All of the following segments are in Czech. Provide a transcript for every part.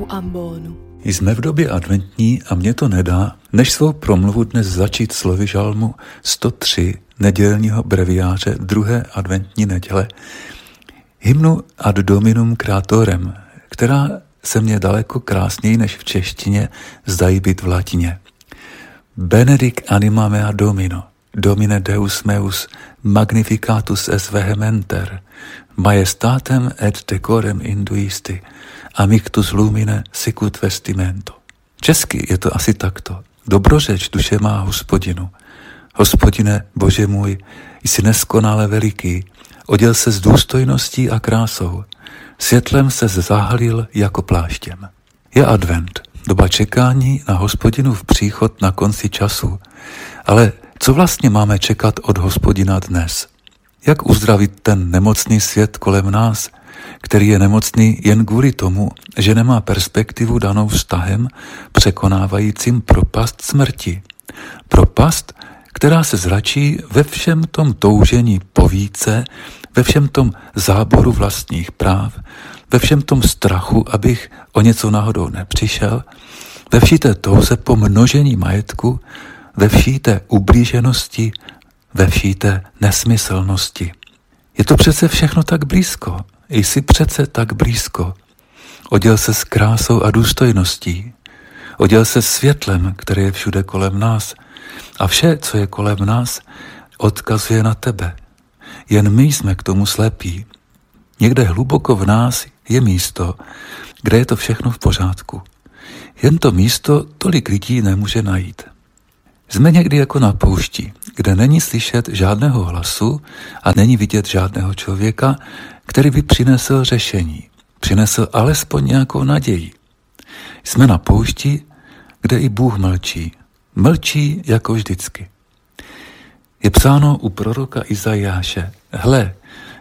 u ambonu. Jsme v době adventní a mě to nedá, než svou promluvu dnes začít slovy žalmu 103 nedělního breviáře druhé adventní neděle, hymnu ad dominum creatorem, která se mně daleko krásněji než v češtině zdají být v latině. Benedic anima mea domino, domine deus meus, magnificatus es vehementer, majestatem et decorem induisti, amictus lumine sicut vestimento. Česky je to asi takto. Dobrořeč duše má hospodinu. Hospodine, Bože můj, jsi neskonale veliký, oděl se s důstojností a krásou, světlem se zahalil jako pláštěm. Je advent, doba čekání na hospodinu v příchod na konci času. Ale co vlastně máme čekat od hospodina dnes? Jak uzdravit ten nemocný svět kolem nás, který je nemocný jen kvůli tomu, že nemá perspektivu danou vztahem překonávajícím propast smrti. Propast, která se zračí ve všem tom toužení po více, ve všem tom záboru vlastních práv, ve všem tom strachu, abych o něco náhodou nepřišel, ve vší té touze po množení majetku, ve vší té ublíženosti, ve vší té nesmyslnosti. Je to přece všechno tak blízko, jsi přece tak blízko. Oděl se s krásou a důstojností, oděl se světlem, které je všude kolem nás a vše, co je kolem nás, odkazuje na tebe. Jen my jsme k tomu slepí. Někde hluboko v nás je místo, kde je to všechno v pořádku. Jen to místo tolik lidí nemůže najít. Jsme někdy jako na poušti, kde není slyšet žádného hlasu a není vidět žádného člověka, který by přinesl řešení, přinesl alespoň nějakou naději. Jsme na poušti, kde i Bůh mlčí. Mlčí jako vždycky. Je psáno u proroka Izajáše, hle,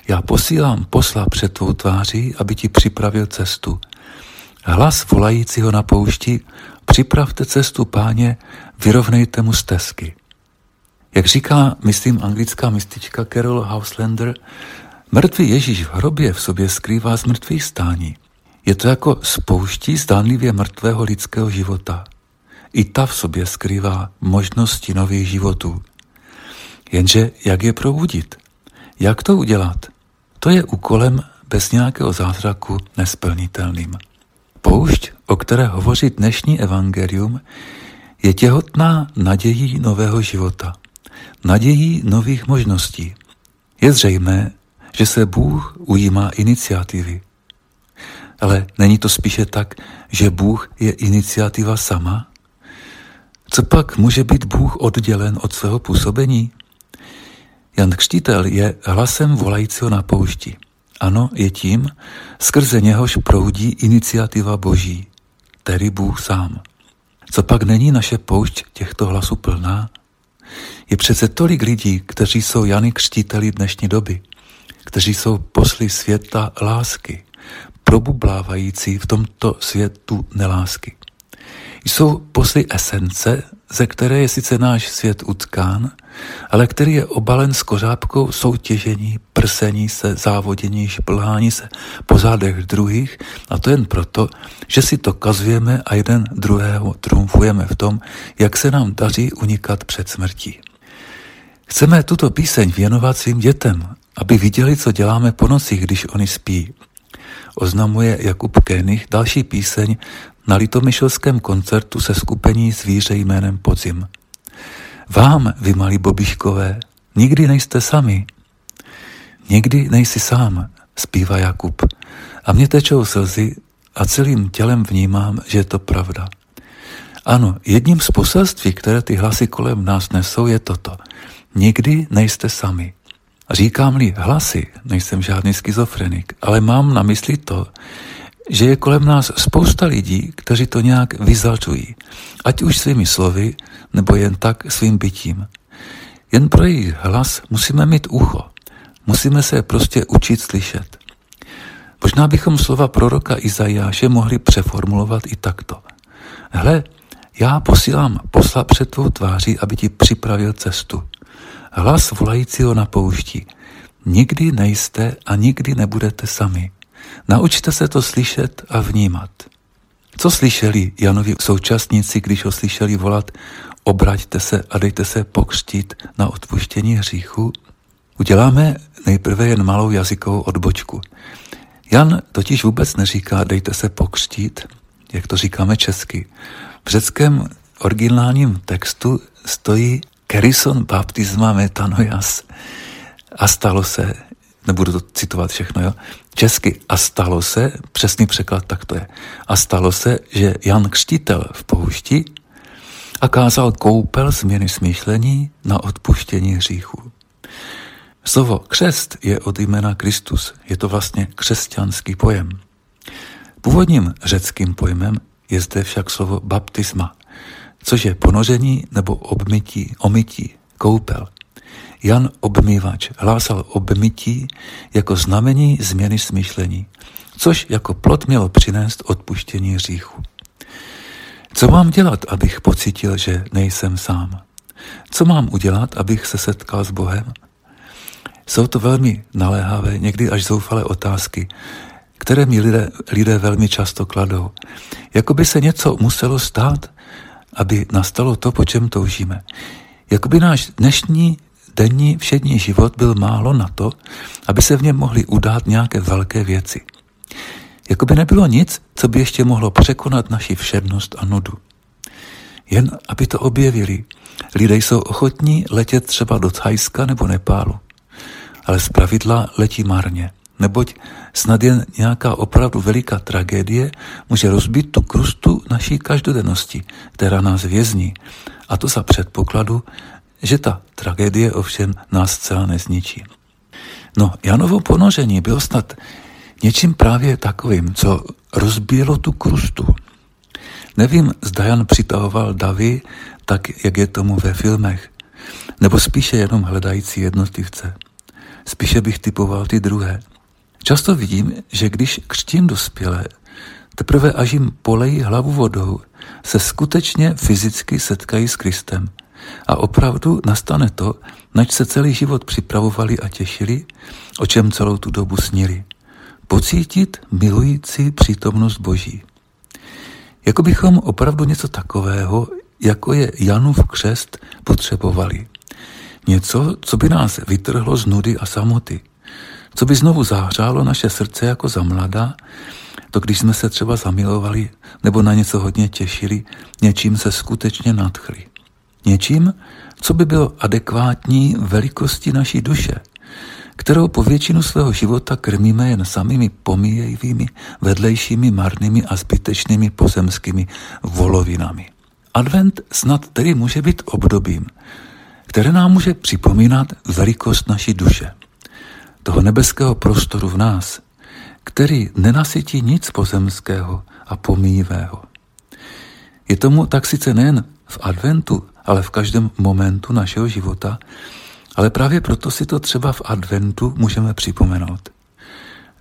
já posílám posla před tvou tváří, aby ti připravil cestu. Hlas volajícího na poušti, připravte cestu, páně, vyrovnejte mu stezky. Jak říká, myslím, anglická mistička Carol Houselander, mrtvý Ježíš v hrobě v sobě skrývá zmrtvých stání. Je to jako spouští zdánlivě mrtvého lidského života. I ta v sobě skrývá možnosti nových životů. Jenže jak je probudit? Jak to udělat? To je úkolem bez nějakého zázraku nesplnitelným. Poušť, o které hovoří dnešní evangelium, je těhotná nadějí nového života, nadějí nových možností. Je zřejmé, že se Bůh ujímá iniciativy. Ale není to spíše tak, že Bůh je iniciativa sama? Co pak může být Bůh oddělen od svého působení? Jan Křtitel je hlasem volajícího na poušti. Ano, je tím, skrze něhož proudí iniciativa Boží, tedy Bůh sám. Co pak není naše poušť těchto hlasů plná? Je přece tolik lidí, kteří jsou Jany Křtíteli dnešní doby, kteří jsou posly světa lásky, probublávající v tomto světu nelásky. Jsou posly esence, ze které je sice náš svět utkán, ale který je obalen s kořápkou soutěžení, prsení se, závodění, šplhání se po zádech druhých a to jen proto, že si to kazujeme a jeden druhého trumfujeme v tom, jak se nám daří unikat před smrtí. Chceme tuto píseň věnovat svým dětem, aby viděli, co děláme po nocích, když oni spí. Oznamuje Jakub Kénich další píseň na litomyšelském koncertu se skupení zvíře jménem Podzim. Vám, vy malí bobiškové, nikdy nejste sami. Nikdy nejsi sám, zpívá Jakub. A mě tečou slzy a celým tělem vnímám, že je to pravda. Ano, jedním z poselství, které ty hlasy kolem nás nesou, je toto. Nikdy nejste sami. Říkám-li hlasy, nejsem žádný schizofrenik, ale mám na mysli to, že je kolem nás spousta lidí, kteří to nějak vyzalčují, ať už svými slovy, nebo jen tak svým bytím. Jen pro jejich hlas musíme mít ucho. Musíme se prostě učit slyšet. Možná bychom slova proroka Izajáše mohli přeformulovat i takto. Hle, já posílám posla před tvou tváří, aby ti připravil cestu. Hlas volajícího na poušti. Nikdy nejste a nikdy nebudete sami. Naučte se to slyšet a vnímat. Co slyšeli Janovi současníci, když ho slyšeli volat obraťte se a dejte se pokřtít na odpuštění hříchu? Uděláme nejprve jen malou jazykovou odbočku. Jan totiž vůbec neříká dejte se pokřtít, jak to říkáme česky. V řeckém originálním textu stojí kerison baptisma metanojas. A stalo se, nebudu to citovat všechno, jo, česky, a stalo se, přesný překlad tak to je, a stalo se, že Jan Křtitel v poušti a kázal koupel změny smýšlení na odpuštění hříchu. Slovo křest je od jména Kristus, je to vlastně křesťanský pojem. Původním řeckým pojmem je zde však slovo baptisma, což je ponoření nebo obmytí, omytí, koupel. Jan Obmývač hlásal obmytí jako znamení změny smýšlení, což jako plot mělo přinést odpuštění hříchu. Co mám dělat, abych pocítil, že nejsem sám? Co mám udělat, abych se setkal s Bohem? Jsou to velmi naléhavé, někdy až zoufalé otázky, které mi lidé, lidé velmi často kladou. Jako by se něco muselo stát, aby nastalo to, po čem toužíme. Jakoby náš dnešní denní všední život byl málo na to, aby se v něm mohly udát nějaké velké věci. Jakoby nebylo nic, co by ještě mohlo překonat naši všednost a nudu. Jen aby to objevili. Lidé jsou ochotní letět třeba do Thajska nebo Nepálu ale pravidla letí marně. Neboť snad jen nějaká opravdu veliká tragédie může rozbít tu krustu naší každodennosti, která nás vězní. A to za předpokladu, že ta tragédie ovšem nás zcela nezničí. No, Janovo ponoření bylo snad něčím právě takovým, co rozbíjelo tu krustu. Nevím, zda Jan přitahoval davy tak, jak je tomu ve filmech, nebo spíše jenom hledající jednotlivce. Spíše bych typoval ty druhé. Často vidím, že když křtím dospělé, teprve až jim polejí hlavu vodou, se skutečně fyzicky setkají s Kristem. A opravdu nastane to, nač se celý život připravovali a těšili, o čem celou tu dobu snili. Pocítit milující přítomnost Boží. Jako bychom opravdu něco takového, jako je Janův křest, potřebovali. Něco, co by nás vytrhlo z nudy a samoty. Co by znovu zahřálo naše srdce jako za mlada, to když jsme se třeba zamilovali nebo na něco hodně těšili, něčím se skutečně nadchli. Něčím, co by bylo adekvátní velikosti naší duše, kterou po většinu svého života krmíme jen samými pomíjejvými, vedlejšími, marnými a zbytečnými pozemskými volovinami. Advent snad tedy může být obdobím, které nám může připomínat velikost naší duše, toho nebeského prostoru v nás, který nenasytí nic pozemského a pomíjivého. Je tomu tak sice nejen v adventu, ale v každém momentu našeho života, ale právě proto si to třeba v adventu můžeme připomenout.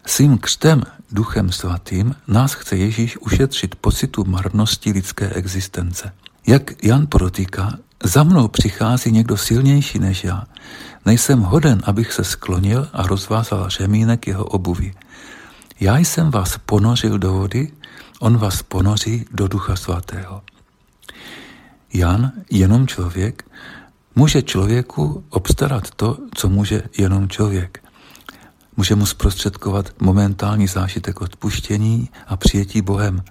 Svým křtem duchem svatým nás chce Ježíš ušetřit pocitu marnosti lidské existence. Jak Jan protýká, za mnou přichází někdo silnější než já. Nejsem hoden, abych se sklonil a rozvázal řemínek jeho obuvi. Já jsem vás ponořil do vody, on vás ponoří do ducha svatého. Jan, jenom člověk, může člověku obstarat to, co může jenom člověk. Může mu zprostředkovat momentální zážitek odpuštění a přijetí Bohem.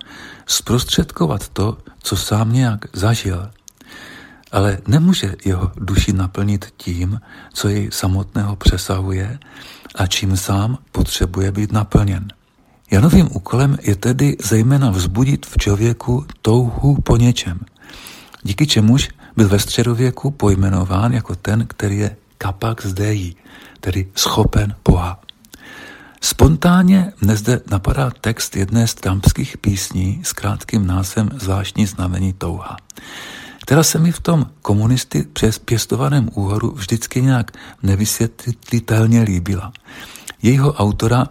Zprostředkovat to, co sám nějak zažil ale nemůže jeho duši naplnit tím, co jej samotného přesahuje a čím sám potřebuje být naplněn. Janovým úkolem je tedy zejména vzbudit v člověku touhu po něčem, díky čemuž byl ve středověku pojmenován jako ten, který je kapak zdejí, tedy schopen Boha. Spontánně mne zde napadá text jedné z trampských písní s krátkým názvem Zvláštní znamení touha která se mi v tom komunisty přes pěstovaném úhoru vždycky nějak nevysvětlitelně líbila. Jejího autora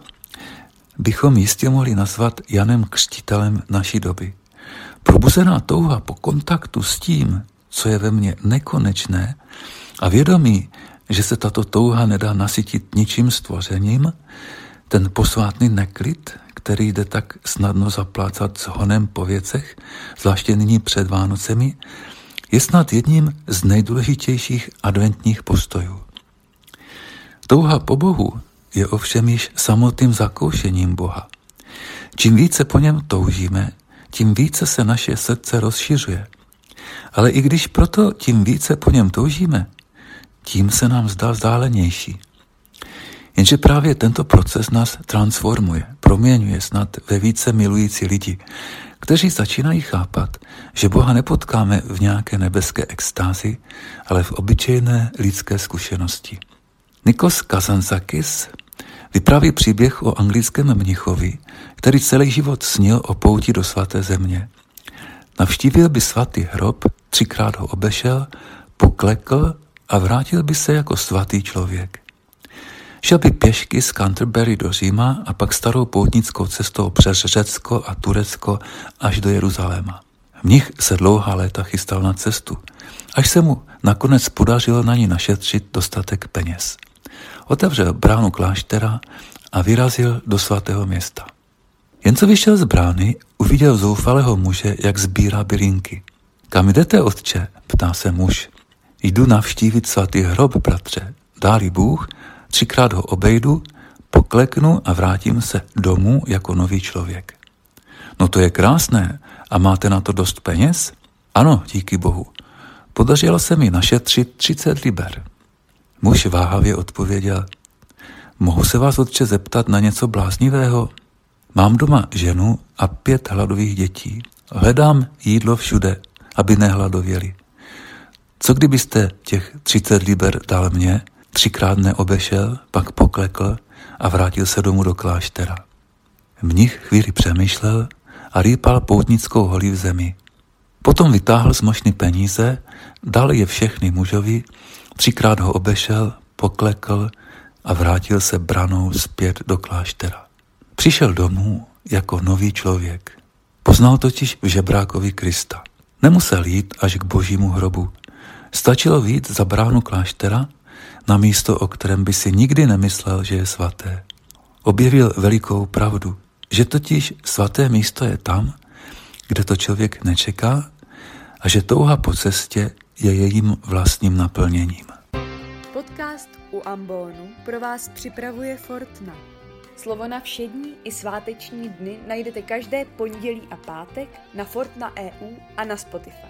bychom jistě mohli nazvat Janem Křtitelem naší doby. Probuzená touha po kontaktu s tím, co je ve mně nekonečné a vědomí, že se tato touha nedá nasytit ničím stvořením, ten posvátný neklid, který jde tak snadno zaplácat s honem po věcech, zvláště nyní před Vánocemi, je snad jedním z nejdůležitějších adventních postojů. Touha po Bohu je ovšem již samotným zakoušením Boha. Čím více po něm toužíme, tím více se naše srdce rozšiřuje. Ale i když proto tím více po něm toužíme, tím se nám zdá vzdálenější. Jenže právě tento proces nás transformuje, proměňuje snad ve více milující lidi, kteří začínají chápat, že Boha nepotkáme v nějaké nebeské extázi, ale v obyčejné lidské zkušenosti. Nikos Kazanzakis vypráví příběh o anglickém mnichovi, který celý život snil o pouti do svaté země. Navštívil by svatý hrob, třikrát ho obešel, poklekl a vrátil by se jako svatý člověk. Šel by pěšky z Canterbury do Říma a pak starou poutnickou cestou přes Řecko a Turecko až do Jeruzaléma. Mnich se dlouhá léta chystal na cestu, až se mu nakonec podařilo na ní našetřit dostatek peněz. Otevřel bránu kláštera a vyrazil do svatého města. Jen co vyšel z brány, uviděl zoufalého muže, jak sbírá bylinky. Kam jdete, otče? ptá se muž. Jdu navštívit svatý hrob, bratře. Dáli Bůh, třikrát ho obejdu, pokleknu a vrátím se domů jako nový člověk. No to je krásné. A máte na to dost peněz? Ano, díky Bohu. Podařilo se mi našetřit 30 liber. Muž váhavě odpověděl, mohu se vás otče zeptat na něco bláznivého? Mám doma ženu a pět hladových dětí. Hledám jídlo všude, aby nehladověli. Co kdybyste těch 30 liber dal mě, třikrát neobešel, pak poklekl a vrátil se domů do kláštera. Mnich chvíli přemýšlel a rýpal poutnickou holí v zemi. Potom vytáhl z mošny peníze, dal je všechny mužovi, třikrát ho obešel, poklekl a vrátil se branou zpět do kláštera. Přišel domů jako nový člověk. Poznal totiž v žebrákovi Krista. Nemusel jít až k božímu hrobu. Stačilo vít za bránu kláštera na místo, o kterém by si nikdy nemyslel, že je svaté. Objevil velikou pravdu, že totiž svaté místo je tam, kde to člověk nečeká a že touha po cestě je jejím vlastním naplněním. Podcast u Ambonu pro vás připravuje Fortna. Slovo na všední i sváteční dny najdete každé pondělí a pátek na Fortna EU a na Spotify.